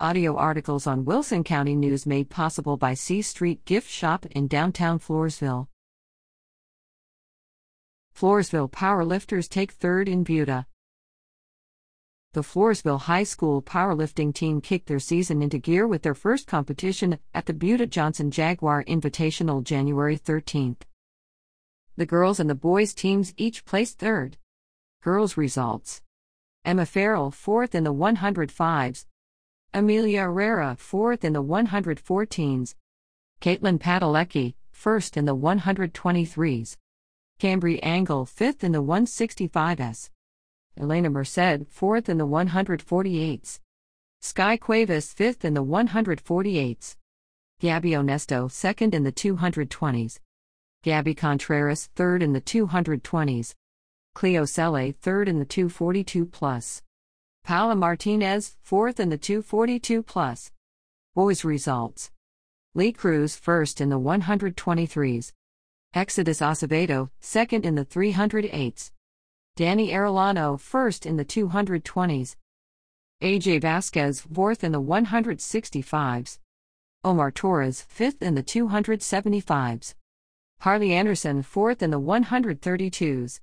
Audio articles on Wilson County News made possible by C Street Gift Shop in downtown Floresville. Floresville powerlifters take third in Buda. The Floresville High School powerlifting team kicked their season into gear with their first competition at the Buda Johnson Jaguar Invitational January 13th. The girls and the boys teams each placed third. Girls results Emma Farrell, fourth in the 105s, Amelia Herrera, fourth in the 114s. Katelyn Padalecki, first in the 123s. Kambri Angle, fifth in the 165s. Elena Merced, fourth in the 148s. Sky Cuevas, fifth in the 148s. Gabby Honesto, second in the 220s. Gabby Contreras, third in the 220s. Kleo Sele, third in the 242 plus. Paola Martinez, fourth in the 242 plus. Boys results. Lee Cruz, first in the 123s. Exodus Acevedo, second in the 308s. Danny Arellano, first in the 220s. AJ Vasquez, fourth in the 165s. Omar Torres, fifth in the 275s. Harley Anderson, fourth in the 132s.